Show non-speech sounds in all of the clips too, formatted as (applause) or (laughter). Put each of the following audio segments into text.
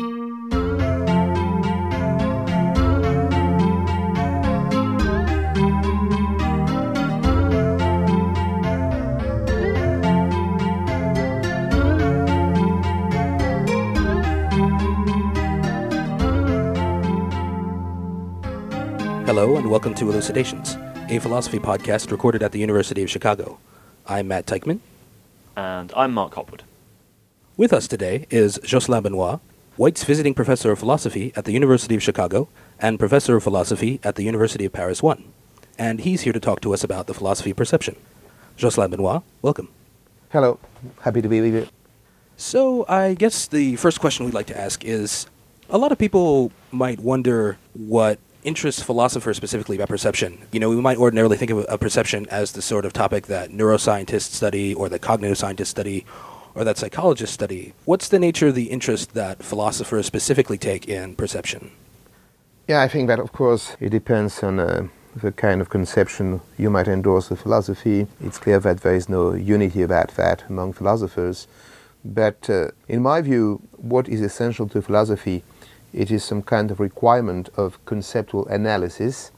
Hello, and welcome to Elucidations, a philosophy podcast recorded at the University of Chicago. I'm Matt Teichman. And I'm Mark Hopwood. With us today is Jocelyn Benoist, White's visiting professor of philosophy at the University of Chicago and professor of philosophy at the University of Paris 1. And he's here to talk to us about the philosophy of perception. Jocelyn Benoist, welcome. Hello, happy to be with you. So, I guess the first question we'd like to ask is a lot of people might wonder what interests philosophers specifically about perception. You know, we might ordinarily think of a perception as the sort of topic that neuroscientists study or that cognitive scientists study or that psychologists study. What's the nature of the interest that philosophers specifically take in perception? Yeah, I think that, of course, it depends on uh, the kind of conception you might endorse with philosophy. It's clear that there is no unity about that among philosophers. But uh, in my view, what is essential to philosophy it is some kind of requirement of conceptual analysis.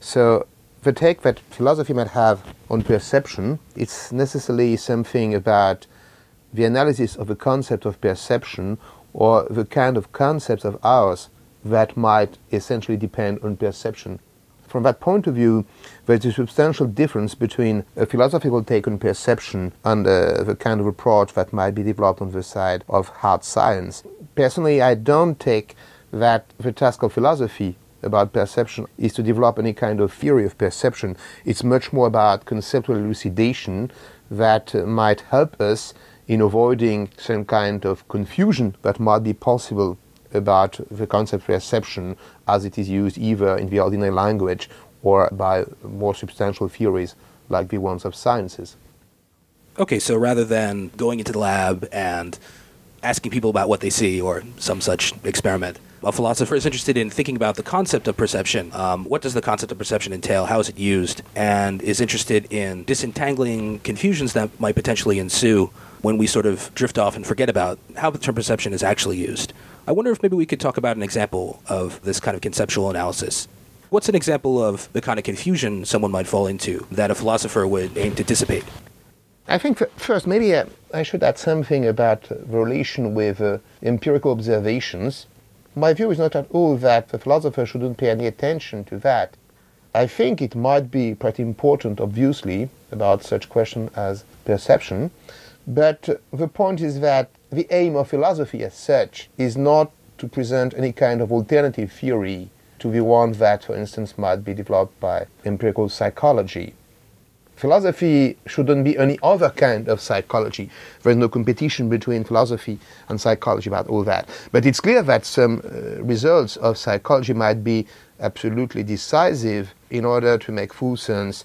So the take that philosophy might have on perception, it's necessarily something about the analysis of the concept of perception or the kind of concepts of ours that might essentially depend on perception. From that point of view, there's a substantial difference between a philosophical take on perception and uh, the kind of approach that might be developed on the side of hard science. Personally, I don't take that the task of philosophy about perception is to develop any kind of theory of perception. It's much more about conceptual elucidation that uh, might help us in avoiding some kind of confusion that might be possible about the concept perception as it is used either in the ordinary language or by more substantial theories like the ones of sciences. Okay, so rather than going into the lab and asking people about what they see or some such experiment, a philosopher is interested in thinking about the concept of perception. Um, what does the concept of perception entail? How is it used? And is interested in disentangling confusions that might potentially ensue when we sort of drift off and forget about how the term perception is actually used. I wonder if maybe we could talk about an example of this kind of conceptual analysis. What's an example of the kind of confusion someone might fall into that a philosopher would aim to dissipate? I think first, maybe uh, I should add something about the relation with uh, empirical observations my view is not at all that the philosopher shouldn't pay any attention to that. I think it might be pretty important, obviously, about such question as perception, but the point is that the aim of philosophy as such is not to present any kind of alternative theory to the one that, for instance, might be developed by empirical psychology philosophy shouldn't be any other kind of psychology. There is no competition between philosophy and psychology about all that. But it's clear that some uh, results of psychology might be absolutely decisive in order to make full sense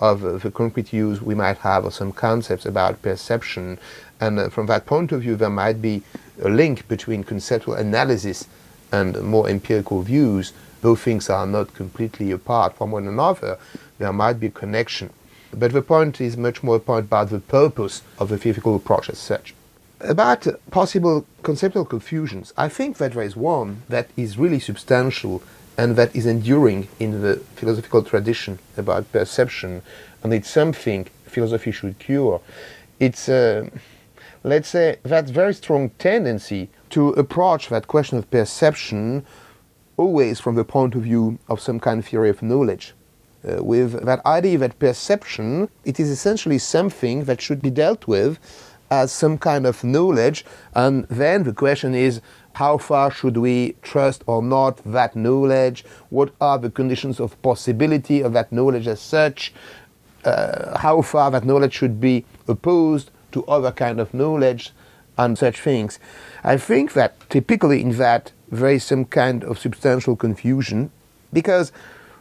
of uh, the concrete use we might have of some concepts about perception. And uh, from that point of view, there might be a link between conceptual analysis and more empirical views. Though things are not completely apart from one another, there might be a connection. But the point is much more a point about the purpose of the theoretical approach as such. About possible conceptual confusions, I think that there is one that is really substantial and that is enduring in the philosophical tradition about perception, and it's something philosophy should cure. It's, uh, let's say, that very strong tendency to approach that question of perception always from the point of view of some kind of theory of knowledge uh, with that idea that perception it is essentially something that should be dealt with as some kind of knowledge. And then the question is how far should we trust or not that knowledge? What are the conditions of possibility of that knowledge as such? Uh, how far that knowledge should be opposed to other kind of knowledge and such things. I think that typically in that there is some kind of substantial confusion because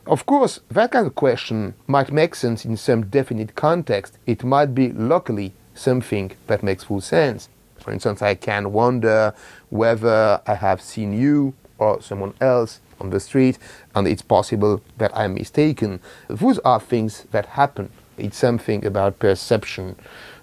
of course, that kind of question might make sense in some definite context. It might be locally something that makes full sense. For instance, I can wonder whether I have seen you or someone else on the street, and it's possible that I'm mistaken. Those are things that happen. It's something about perception.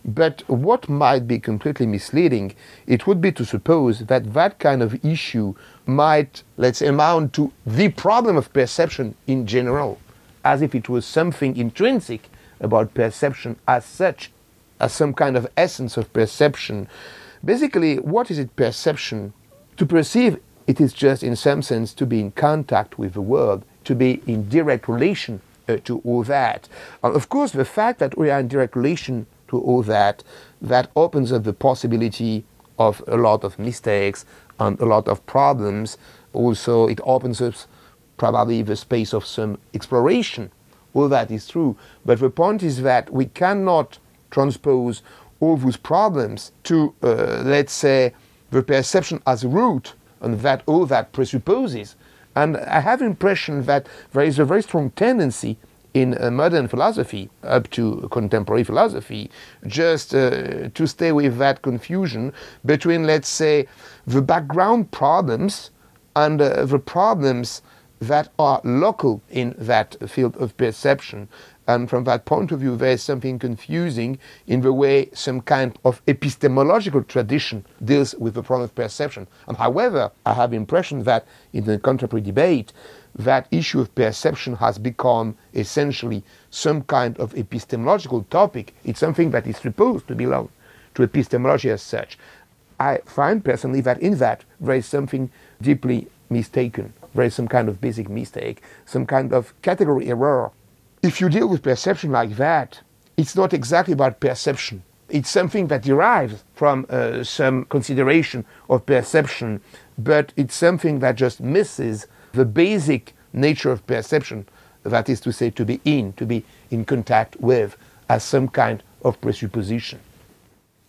But what might be completely misleading, it would be to suppose that that kind of issue might, let's say, amount to the problem of perception in general, as if it was something intrinsic about perception as such, as some kind of essence of perception. Basically, what is it perception? To perceive, it is just, in some sense, to be in contact with the world, to be in direct relation uh, to all that. Uh, of course, the fact that we are in direct relation to all that, that opens up the possibility of a lot of mistakes and a lot of problems. Also, it opens up probably the space of some exploration. All that is true. But the point is that we cannot transpose all those problems to, uh, let's say, the perception as a root, and that all that presupposes. And I have the impression that there is a very strong tendency in modern philosophy, up to contemporary philosophy, just uh, to stay with that confusion between, let's say, the background problems and uh, the problems that are local in that field of perception. And from that point of view, there is something confusing in the way some kind of epistemological tradition deals with the problem of perception. And however, I have the impression that in the contemporary debate, that issue of perception has become essentially some kind of epistemological topic. It's something that is supposed to belong to epistemology as such. I find personally that in that there is something deeply mistaken. There is some kind of basic mistake, some kind of category error. If you deal with perception like that, it's not exactly about perception. It's something that derives from uh, some consideration of perception, but it's something that just misses the basic nature of perception, that is to say, to be in, to be in contact with, as some kind of presupposition.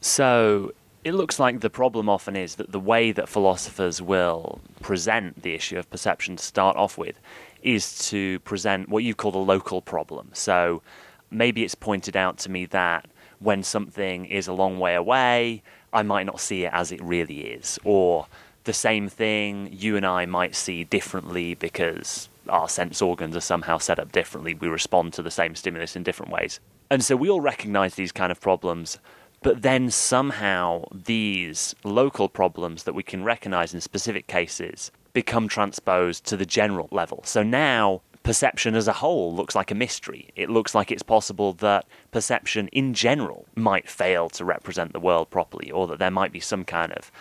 So it looks like the problem often is that the way that philosophers will present the issue of perception to start off with is to present what you call the local problem. So maybe it's pointed out to me that when something is a long way away, I might not see it as it really is, or the same thing you and I might see differently because our sense organs are somehow set up differently. We respond to the same stimulus in different ways. And so we all recognize these kind of problems, but then somehow these local problems that we can recognize in specific cases become transposed to the general level. So now perception as a whole looks like a mystery. It looks like it's possible that perception in general might fail to represent the world properly, or that there might be some kind of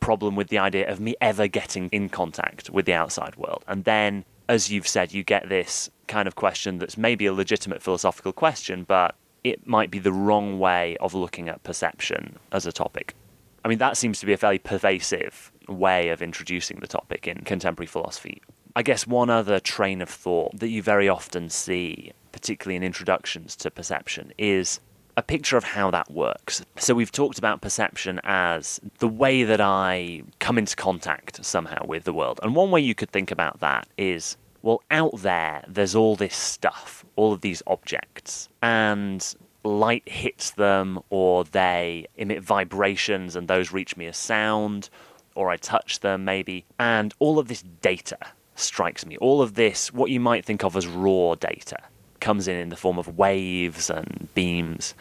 problem with the idea of me ever getting in contact with the outside world. And then, as you've said, you get this kind of question that's maybe a legitimate philosophical question, but it might be the wrong way of looking at perception as a topic. I mean, that seems to be a fairly pervasive way of introducing the topic in contemporary philosophy. I guess one other train of thought that you very often see, particularly in introductions to perception, is a picture of how that works. So we've talked about perception as the way that I come into contact somehow with the world. And one way you could think about that is well, out there, there's all this stuff, all of these objects, and light hits them, or they emit vibrations, and those reach me as sound, or I touch them maybe, and all of this data strikes me. All of this, what you might think of as raw data comes in in the form of waves and beams.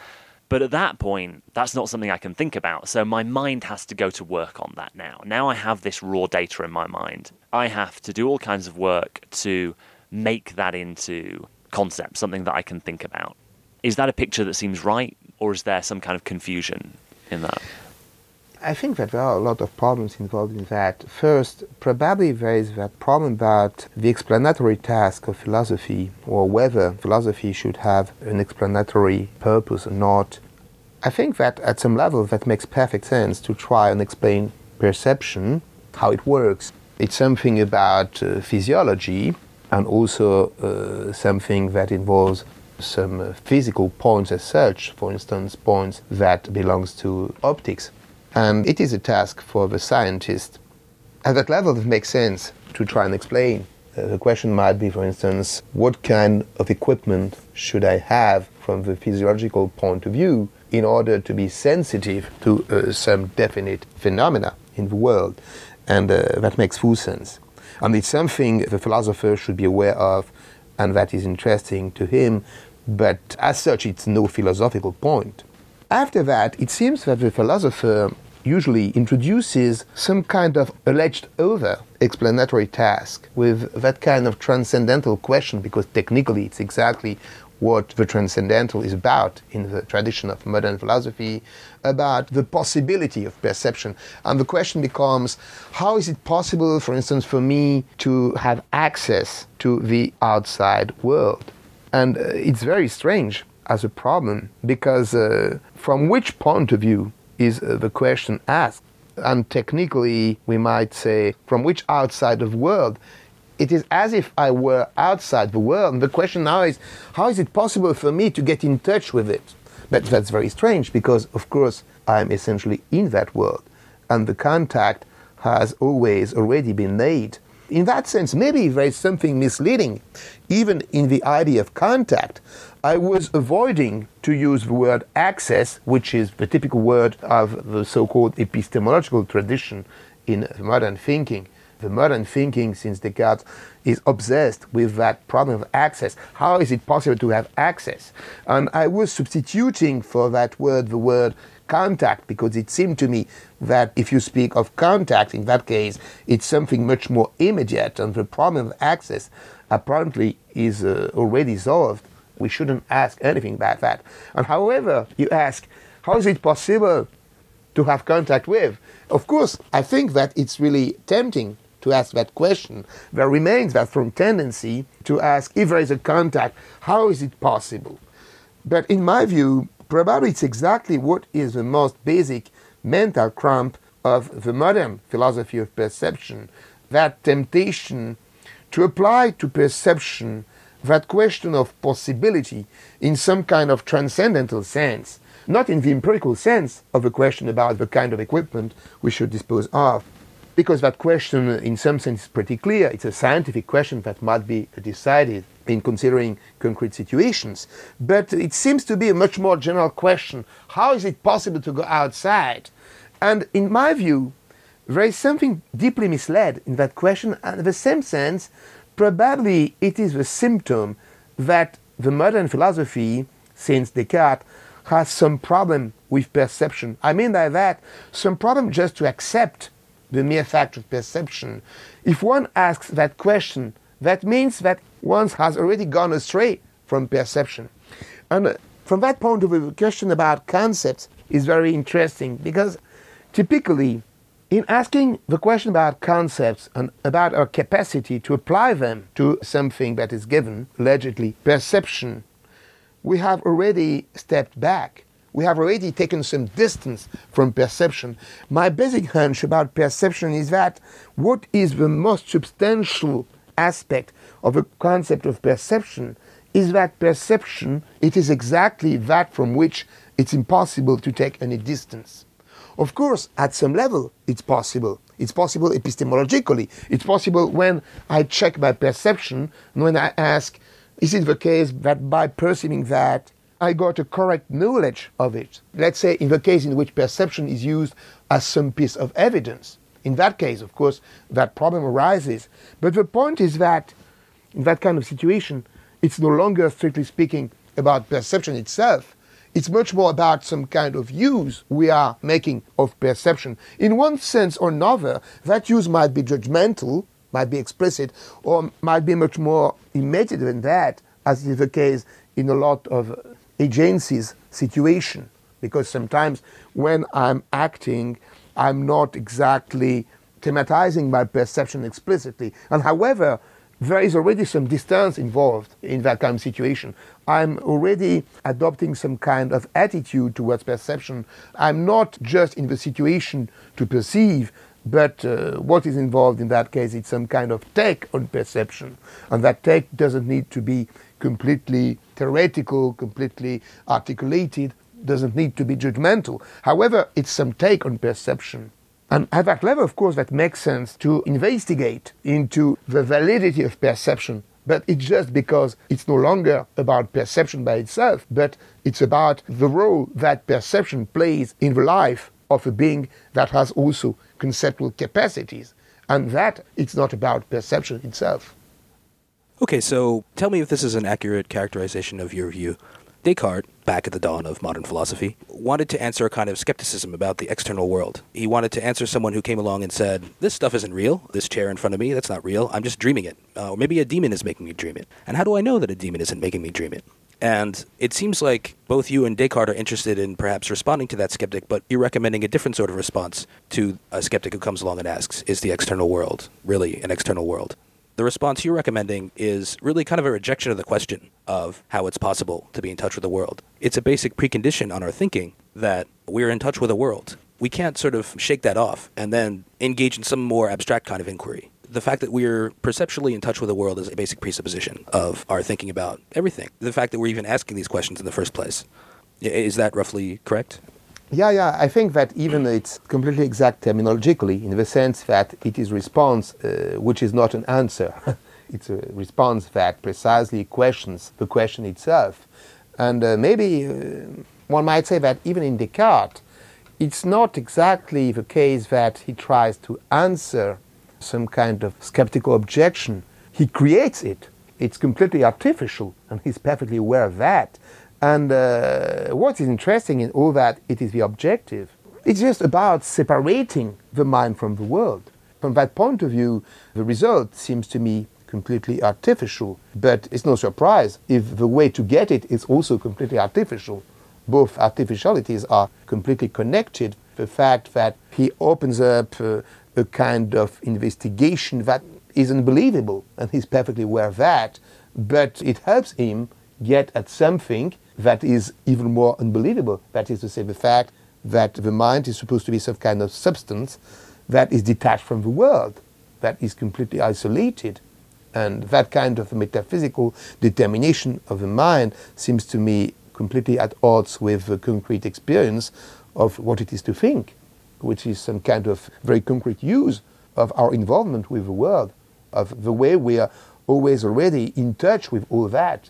But at that point, that's not something I can think about. So my mind has to go to work on that now. Now I have this raw data in my mind. I have to do all kinds of work to make that into concept, something that I can think about. Is that a picture that seems right, or is there some kind of confusion in that? I think that there are a lot of problems involved in that. First, probably there is that problem about the explanatory task of philosophy, or whether philosophy should have an explanatory purpose or not. I think that at some level that makes perfect sense to try and explain perception, how it works. It's something about uh, physiology and also uh, something that involves some uh, physical points as such, for instance, points that belongs to optics. And it is a task for the scientist. At that level, it makes sense to try and explain. Uh, the question might be, for instance, what kind of equipment should I have from the physiological point of view in order to be sensitive to uh, some definite phenomena in the world? And uh, that makes full sense. And it's something the philosopher should be aware of, and that is interesting to him, but as such, it's no philosophical point. after that, it seems that the philosopher usually introduces some kind of alleged over explanatory task with that kind of transcendental question, because technically it's exactly what the transcendental is about in the tradition of modern philosophy, about the possibility of perception. And the question becomes how is it possible, for instance, for me to have access to the outside world? And uh, it's very strange as a problem because, uh, from which point of view is uh, the question asked? And technically, we might say, from which outside of world? It is as if I were outside the world. And the question now is, how is it possible for me to get in touch with it? But that's very strange because, of course, I'm essentially in that world. And the contact has always already been made. In that sense, maybe there is something misleading, even in the idea of contact. I was avoiding to use the word access, which is the typical word of the so called epistemological tradition in modern thinking. The modern thinking, since Descartes, is obsessed with that problem of access. How is it possible to have access? And I was substituting for that word the word contact because it seemed to me that if you speak of contact, in that case, it's something much more immediate, and the problem of access apparently is uh, already solved. We shouldn't ask anything about that. And however, you ask, how is it possible to have contact with? Of course, I think that it's really tempting to ask that question. There remains that strong tendency to ask if there is a contact, how is it possible? But in my view, probably it's exactly what is the most basic mental cramp of the modern philosophy of perception that temptation to apply to perception that question of possibility in some kind of transcendental sense, not in the empirical sense of a question about the kind of equipment we should dispose of. Because that question, in some sense, is pretty clear. It's a scientific question that might be decided in considering concrete situations. But it seems to be a much more general question how is it possible to go outside? And in my view, there is something deeply misled in that question, and in the same sense, probably it is the symptom that the modern philosophy, since Descartes, has some problem with perception. I mean by that, some problem just to accept the mere fact of perception. If one asks that question, that means that one has already gone astray from perception. And uh, from that point of view, the question about concepts is very interesting because typically, in asking the question about concepts and about our capacity to apply them to something that is given, allegedly perception, we have already stepped back. We have already taken some distance from perception. My basic hunch about perception is that what is the most substantial aspect of a concept of perception is that perception, it is exactly that from which it's impossible to take any distance. Of course, at some level, it's possible. It's possible epistemologically. It's possible when I check my perception, and when I ask, is it the case that by perceiving that, I got a correct knowledge of it? Let's say in the case in which perception is used as some piece of evidence. In that case, of course, that problem arises. But the point is that in that kind of situation, it's no longer, strictly speaking, about perception itself. It's much more about some kind of use we are making of perception. In one sense or another, that use might be judgmental, might be explicit, or might be much more immediate than that, as is the case in a lot of agencies situation. Because sometimes when I'm acting, I'm not exactly thematizing my perception explicitly. And however, there is already some distance involved in that kind of situation. I'm already adopting some kind of attitude towards perception. I'm not just in the situation to perceive, but uh, what is involved in that case is some kind of take on perception. And that take doesn't need to be completely theoretical, completely articulated, doesn't need to be judgmental. However, it's some take on perception. And at that level, of course, that makes sense to investigate into the validity of perception. But it's just because it's no longer about perception by itself, but it's about the role that perception plays in the life of a being that has also conceptual capacities. And that it's not about perception itself. Okay, so tell me if this is an accurate characterization of your view. Descartes, back at the dawn of modern philosophy, wanted to answer a kind of skepticism about the external world. He wanted to answer someone who came along and said, This stuff isn't real. This chair in front of me, that's not real. I'm just dreaming it. Uh, or maybe a demon is making me dream it. And how do I know that a demon isn't making me dream it? And it seems like both you and Descartes are interested in perhaps responding to that skeptic, but you're recommending a different sort of response to a skeptic who comes along and asks, Is the external world really an external world? The response you're recommending is really kind of a rejection of the question of how it's possible to be in touch with the world. It's a basic precondition on our thinking that we're in touch with the world. We can't sort of shake that off and then engage in some more abstract kind of inquiry. The fact that we're perceptually in touch with the world is a basic presupposition of our thinking about everything. The fact that we're even asking these questions in the first place. Is that roughly correct? Yeah, yeah. I think that even it's completely exact terminologically, in the sense that it is response uh, which is not an answer. (laughs) it's a response that precisely questions the question itself. And uh, maybe uh, one might say that even in Descartes, it's not exactly the case that he tries to answer some kind of skeptical objection. He creates it. It's completely artificial, and he's perfectly aware of that. And uh, what is interesting in all that, it is the objective. It's just about separating the mind from the world. From that point of view, the result seems to me completely artificial. But it's no surprise if the way to get it is also completely artificial. Both artificialities are completely connected. The fact that he opens up uh, a kind of investigation that is unbelievable, and he's perfectly aware of that, but it helps him get at something that is even more unbelievable. That is to say, the fact that the mind is supposed to be some kind of substance that is detached from the world, that is completely isolated. And that kind of metaphysical determination of the mind seems to me completely at odds with the concrete experience of what it is to think, which is some kind of very concrete use of our involvement with the world, of the way we are always already in touch with all that.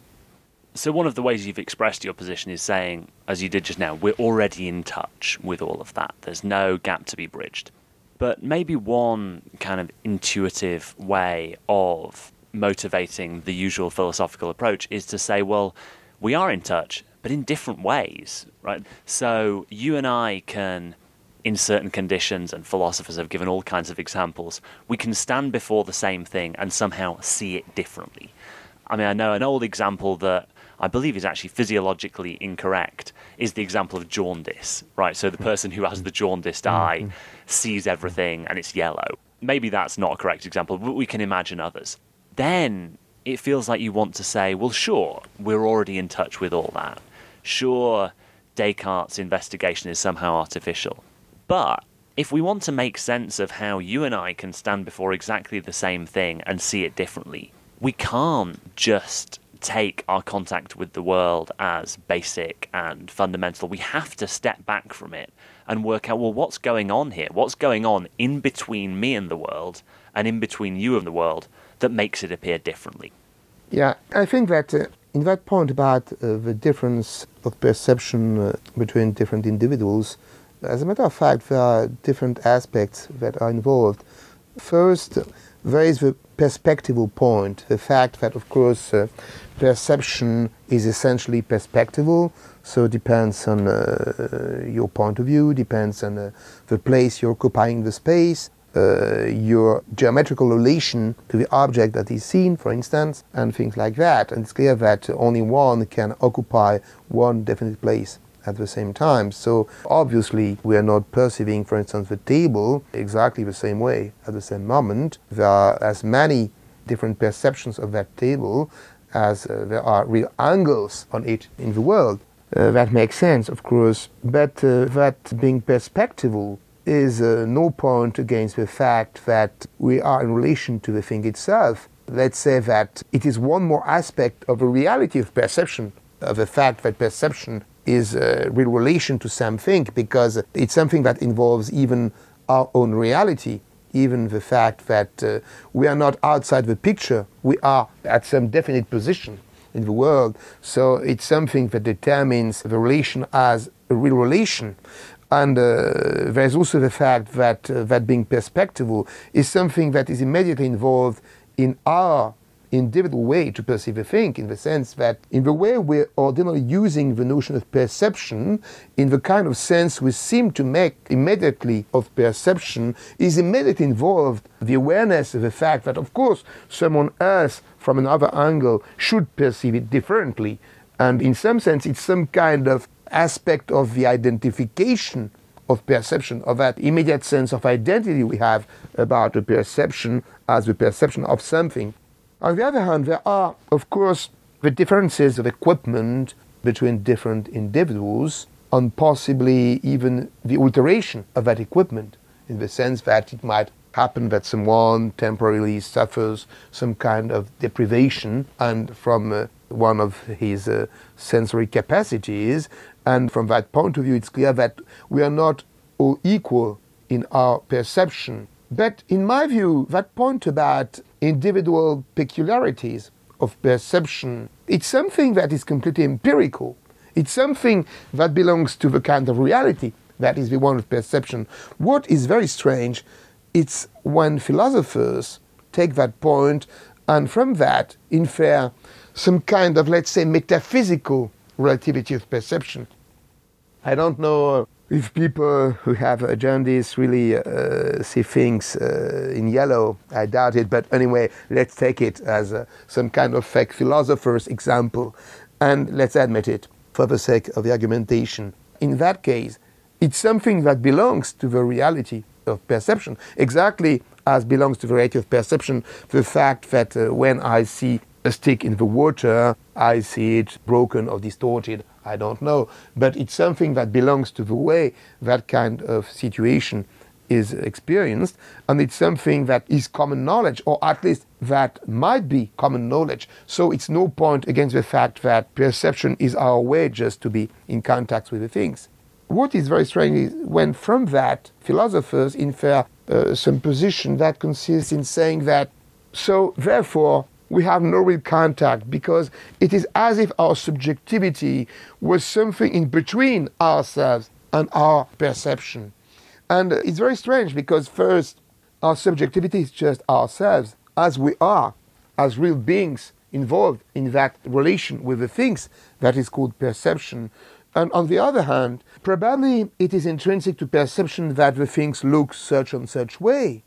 So, one of the ways you've expressed your position is saying, as you did just now, we're already in touch with all of that. There's no gap to be bridged. But maybe one kind of intuitive way of motivating the usual philosophical approach is to say, well, we are in touch, but in different ways, right? So, you and I can in certain conditions, and philosophers have given all kinds of examples, we can stand before the same thing and somehow see it differently. I mean, I know an old example that I believe is actually physiologically incorrect, is the example of jaundice, right? So the person who has the jaundiced Mm-hmm. eye sees everything and it's yellow. Maybe that's not a correct example, but we can imagine others. Then it feels like you want to say, well, sure, we're already in touch with all that. Sure, Descartes' investigation is somehow artificial. But if we want to make sense of how you and I can stand before exactly the same thing and see it differently, we can't just take our contact with the world as basic and fundamental. We have to step back from it and work out well, what's going on here? What's going on in between me and the world and in between you and the world that makes it appear differently? Yeah, I think that uh, in that point about uh, the difference of perception uh, between different individuals, as a matter of fact, there are different aspects that are involved. First, there is the perspectival point, the fact that, of course, uh, perception is essentially perspectival, so it depends on uh, your point of view, depends on uh, the place you're occupying the space, uh, your geometrical relation to the object that is seen, for instance, and things like that. And it's clear that only one can occupy one definite place at the same time. So obviously, we are not perceiving, for instance, the table exactly the same way at the same moment. There are as many different perceptions of that table as uh, there are real angles on it in the world. Uh, that makes sense, of course, but uh, that being perspectival is uh, no point against the fact that we are in relation to the thing itself. Let's say that it is one more aspect of the reality of perception, of the fact that perception is a real relation to something, because it's something that involves even our own reality, even the fact that uh, we are not outside the picture, we are at some definite position in the world. So it's something that determines the relation as a real relation. And uh, there's also the fact that uh, that being perspectival is something that is immediately involved in our individual way to perceive a thing, in the sense that, in the way we're ordinarily using the notion of perception, in the kind of sense we seem to make immediately of perception, is immediately involved the awareness of the fact that, of course, someone else from another angle should perceive it differently. And in some sense, it's some kind of aspect of the identification of perception, of that immediate sense of identity we have about a perception as the perception of something. On the other hand, there are, of course, the differences of equipment between different individuals, and possibly even the alteration of that equipment, in the sense that it might happen that someone temporarily suffers some kind of deprivation and from uh, one of his uh, sensory capacities. And from that point of view, it's clear that we are not all equal in our perception. But in my view, that point about individual peculiarities of perception, it's something that is completely empirical. It's something that belongs to the kind of reality that is the one of perception. What is very strange it's when philosophers take that point and from that infer some kind of, let's say, metaphysical relativity of perception. I don't know uh, if people who have a jaundice really uh, see things uh, in yellow. I doubt it, but anyway, let's take it as uh, some kind of fake philosopher's example and let's admit it for the sake of the argumentation. In that case, it's something that belongs to the reality of perception, exactly as belongs to the reality of perception the fact that uh, when I see a stick in the water, I see it broken or distorted. I don't know. But it's something that belongs to the way that kind of situation is experienced, and it's something that is common knowledge, or at least that might be common knowledge. So it's no point against the fact that perception is our way just to be in contact with the things. What is very strange is when from that philosophers infer uh, some position that consists in saying that so therefore we have no real contact because it is as if our subjectivity was something in between ourselves and our perception. And it's very strange because first our subjectivity is just ourselves as we are, as real beings involved in that relation with the things that is called perception. And on the other hand, probably it is intrinsic to perception that the things look such and such way.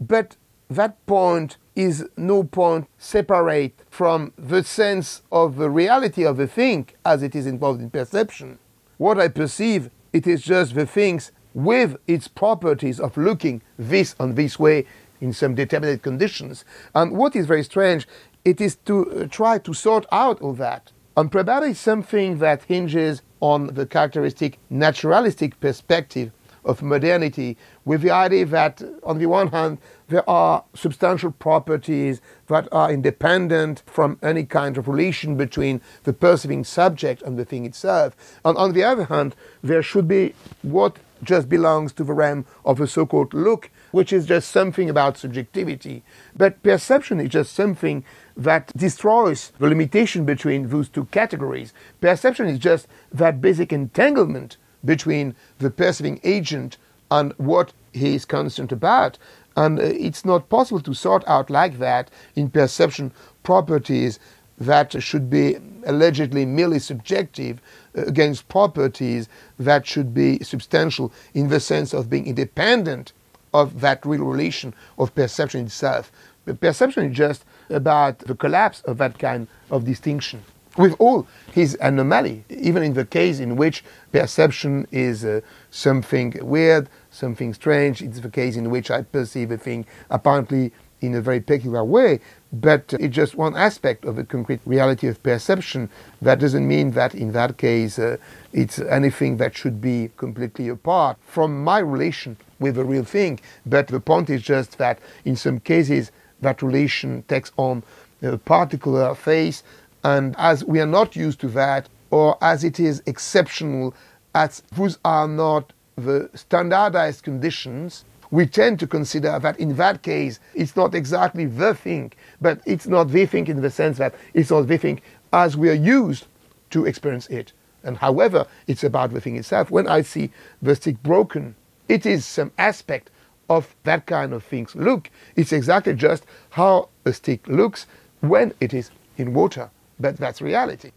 But that point is no point separate from the sense of the reality of the thing as it is involved in perception. What I perceive, it is just the things with its properties of looking this and this way in some determinate conditions. And what is very strange, it is to uh, try to sort out all that. And probably something that hinges on the characteristic naturalistic perspective of modernity, with the idea that, on the one hand, there are substantial properties that are independent from any kind of relation between the perceiving subject and the thing itself. And on the other hand, there should be what just belongs to the realm of a so called look, which is just something about subjectivity. But perception is just something that destroys the limitation between those two categories. Perception is just that basic entanglement between the perceiving agent and what he is concerned about. And uh, it's not possible to sort out like that in perception properties that should be allegedly merely subjective uh, against properties that should be substantial in the sense of being independent of that real relation of perception itself. But perception is just about the collapse of that kind of distinction. With all his anomaly, even in the case in which perception is uh, something weird, something strange, it's the case in which I perceive a thing apparently in a very peculiar way, but it's just one aspect of the concrete reality of perception. That doesn't mean that in that case uh, it's anything that should be completely apart from my relation with the real thing. But the point is just that in some cases that relation takes on a particular face, and as we are not used to that, or as it is exceptional, as those are not the standardized conditions, we tend to consider that in that case it's not exactly the thing, but it's not the thing in the sense that it's not the thing as we are used to experience it. And however, it's about the thing itself. When I see the stick broken, it is some aspect of that kind of things look. It's exactly just how a stick looks when it is in water. But that's reality.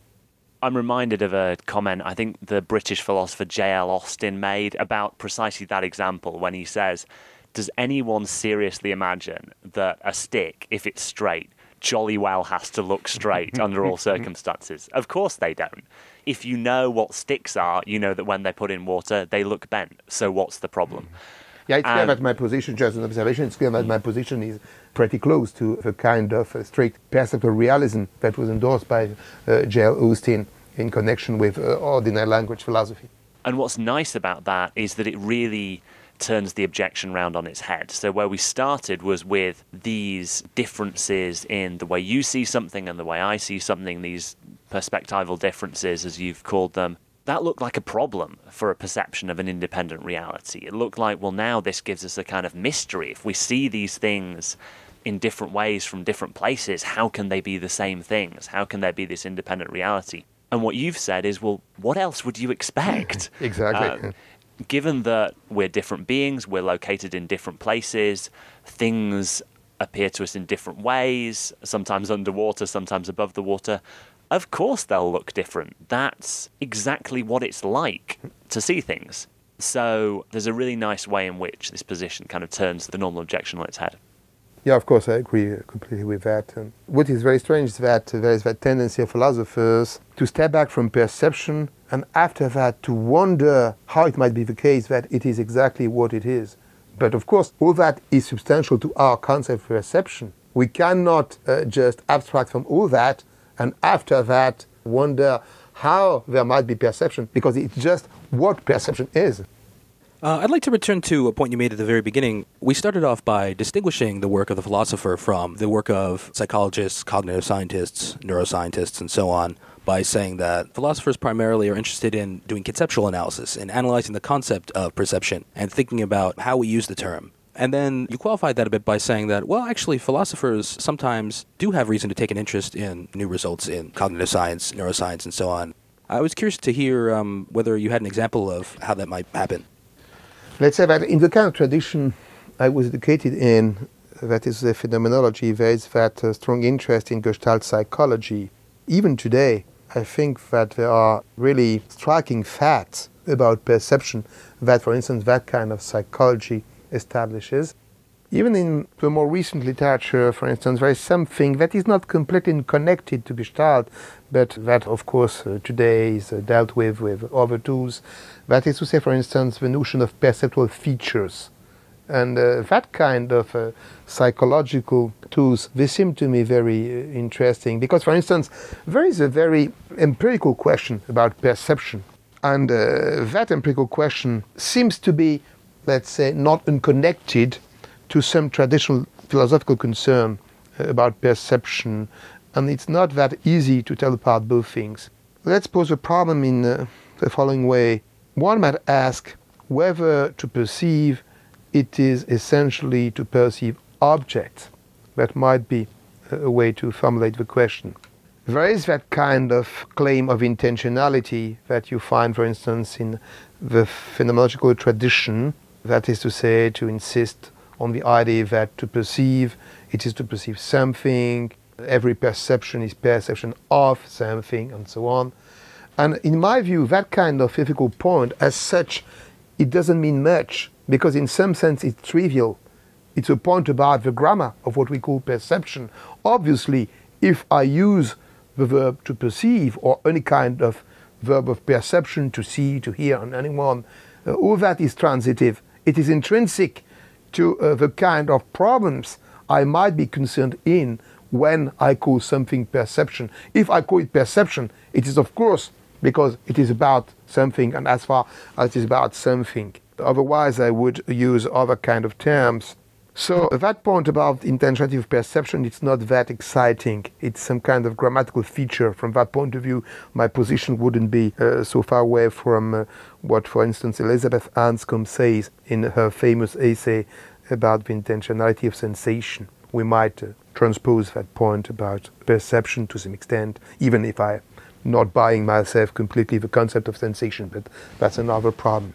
I'm reminded of a comment I think the British philosopher J.L. Austin made about precisely that example when he says, Does anyone seriously imagine that a stick, if it's straight, jolly well has to look straight under all (laughs) circumstances? Of course they don't. If you know what sticks are, you know that when they're put in water, they look bent. So what's the problem? Yeah, it's clear that my position, just an observation, it's clear that my position is pretty close to the kind of strict perceptual realism that was endorsed by uh, J.L. Austin in connection with uh, ordinary language philosophy. And what's nice about that is that it really turns the objection round on its head. So, where we started was with these differences in the way you see something and the way I see something, these perspectival differences, as you've called them. That looked like a problem for a perception of an independent reality. It looked like, well, now this gives us a kind of mystery. If we see these things in different ways from different places, how can they be the same things? How can there be this independent reality? And what you've said is, well, what else would you expect? (laughs) exactly. Uh, given that we're different beings, we're located in different places, things appear to us in different ways, sometimes underwater, sometimes above the water. Of course, they'll look different. That's exactly what it's like to see things. So, there's a really nice way in which this position kind of turns the normal objection on its head. Yeah, of course, I agree completely with that. And what is very strange is that there is that tendency of philosophers to step back from perception and after that to wonder how it might be the case that it is exactly what it is. But of course, all that is substantial to our concept of perception. We cannot uh, just abstract from all that and after that wonder how there might be perception because it's just what perception is. Uh, I'd like to return to a point you made at the very beginning. We started off by distinguishing the work of the philosopher from the work of psychologists, cognitive scientists, neuroscientists, and so on by saying that philosophers primarily are interested in doing conceptual analysis and analyzing the concept of perception and thinking about how we use the term. And then you qualified that a bit by saying that, well, actually, philosophers sometimes do have reason to take an interest in new results in cognitive science, neuroscience, and so on. I was curious to hear um, whether you had an example of how that might happen. Let's say that in the kind of tradition I was educated in, that is the phenomenology, there is that uh, strong interest in Gestalt psychology. Even today, I think that there are really striking facts about perception that, for instance, that kind of psychology establishes. Even in the more recent literature, for instance, there is something that is not completely connected to Gestalt, but that, of course, uh, today is uh, dealt with with other tools. That is to say, for instance, the notion of perceptual features. And uh, that kind of uh, psychological tools, they seem to me very uh, interesting because, for instance, there is a very empirical question about perception. And uh, that empirical question seems to be, let's say, not unconnected to some traditional philosophical concern about perception, and it's not that easy to tell apart both things. Let's pose a problem in uh, the following way. One might ask whether to perceive it is essentially to perceive objects. That might be a way to formulate the question. There is that kind of claim of intentionality that you find, for instance, in the phenomenological tradition, that is to say, to insist on the idea that to perceive, it is to perceive something, every perception is perception of something, and so on. And in my view, that kind of ethical point, as such, it doesn't mean much, because in some sense it's trivial. It's a point about the grammar of what we call perception. Obviously, if I use the verb to perceive or any kind of verb of perception, to see, to hear, and anyone, uh, all that is transitive. It is intrinsic to uh, the kind of problems I might be concerned in when I call something perception. If I call it perception, it is of course because it is about something and as far as it is about something. Otherwise, I would use other kind of terms. So that point about intentionality of perception, it's not that exciting. It's some kind of grammatical feature. From that point of view, my position wouldn't be uh, so far away from uh, what, for instance, Elizabeth Anscombe says in her famous essay about the intentionality of sensation. We might uh, transpose that point about perception to some extent, even if I'm not buying myself completely the concept of sensation, but that's another problem.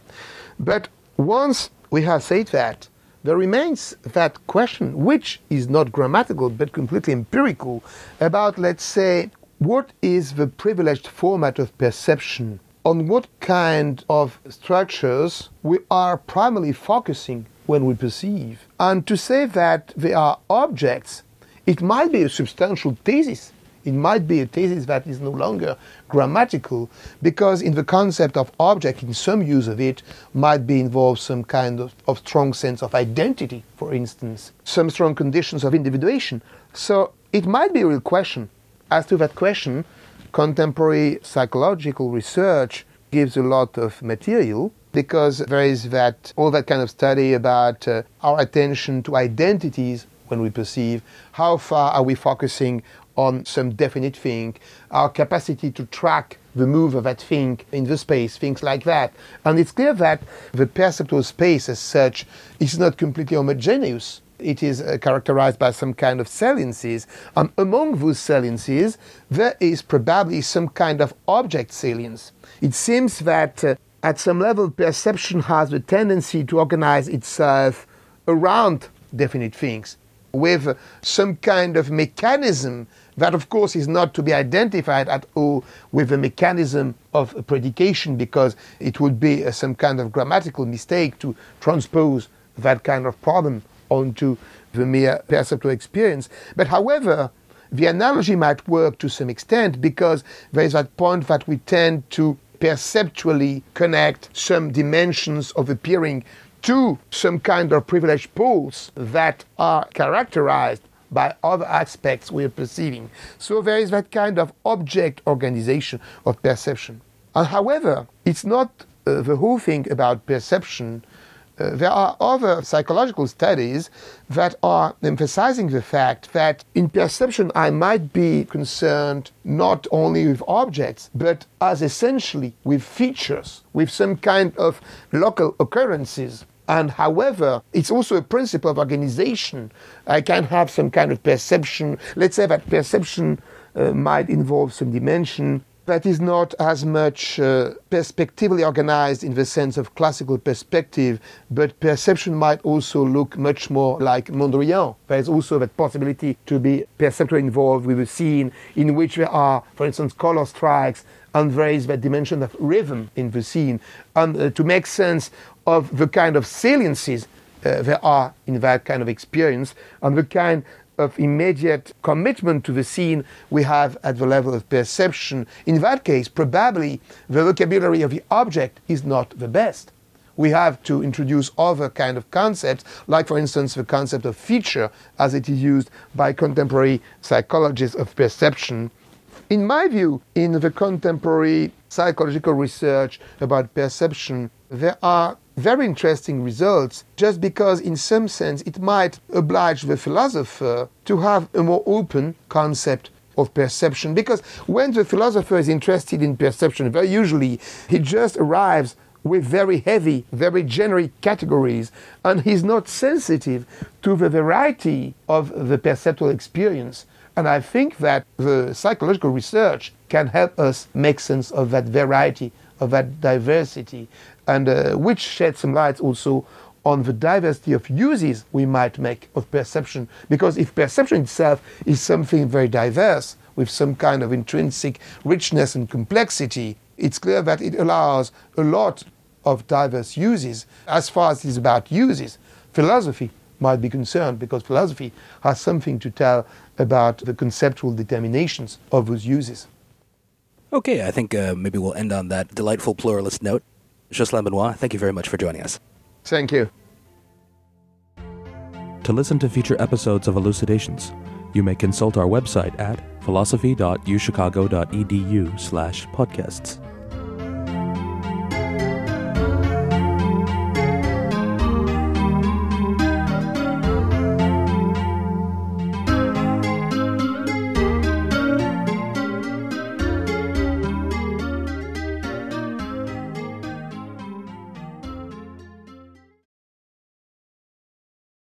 But once we have said that, there remains that question, which is not grammatical but completely empirical, about, let's say, what is the privileged format of perception? On what kind of structures we are primarily focusing when we perceive? And to say that they are objects, it might be a substantial thesis it might be a thesis that is no longer grammatical because in the concept of object, in some use of it, might be involved some kind of, of strong sense of identity, for instance, some strong conditions of individuation. So it might be a real question. As to that question, contemporary psychological research gives a lot of material because there is that all that kind of study about uh, our attention to identities when we perceive how far are we focusing on some definite thing, our capacity to track the move of that thing in the space, things like that. And it's clear that the perceptual space as such is not completely homogeneous. It is uh, characterized by some kind of saliencies. And among those saliencies, there is probably some kind of object salience. It seems that uh, at some level, perception has the tendency to organize itself around definite things with some kind of mechanism that, of course, is not to be identified at all with the mechanism of predication because it would be uh, some kind of grammatical mistake to transpose that kind of problem onto the mere perceptual experience. But however, the analogy might work to some extent because there is that point that we tend to perceptually connect some dimensions of appearing to some kind of privileged poles that are characterized by other aspects we are perceiving. So there is that kind of object organization of perception. And however, it's not uh, the whole thing about perception. There are other psychological studies that are emphasizing the fact that in perception I might be concerned not only with objects, but as essentially with features, with some kind of local occurrences and however, it's also a principle of organization. I can have some kind of perception. Let's say that perception uh, might involve some dimension that is not as much uh, perspectively organized in the sense of classical perspective, but perception might also look much more like Mondrian. There is also that possibility to be perceptually involved with a scene in which there are, for instance, color strikes, and there is that dimension of rhythm in the scene. And uh, to make sense of the kind of saliencies uh, there are in that kind of experience and the kind of immediate commitment to the scene we have at the level of perception. In that case, probably the vocabulary of the object is not the best. We have to introduce other kind of concepts, like for instance the concept of feature as it is used by contemporary psychologists of perception. In my view, in the contemporary psychological research about perception, there are very interesting results just because, in some sense, it might oblige the philosopher to have a more open concept of perception. Because when the philosopher is interested in perception, very usually he just arrives with very heavy, very generic categories, and he's not sensitive to the variety of the perceptual experience. And I think that the psychological research can help us make sense of that variety, of that diversity and uh, which shed some light also on the diversity of uses we might make of perception. Because if perception itself is something very diverse, with some kind of intrinsic richness and complexity, it's clear that it allows a lot of diverse uses. As far as it is about uses, philosophy might be concerned because philosophy has something to tell about the conceptual determinations of those uses. Okay, I think uh, maybe we'll end on that delightful pluralist note. Jocelyn Benoist, thank you very much for joining us. Thank you. To listen to future episodes of Elucidations, you may consult our website at philosophy.uchicago.edu slash podcasts.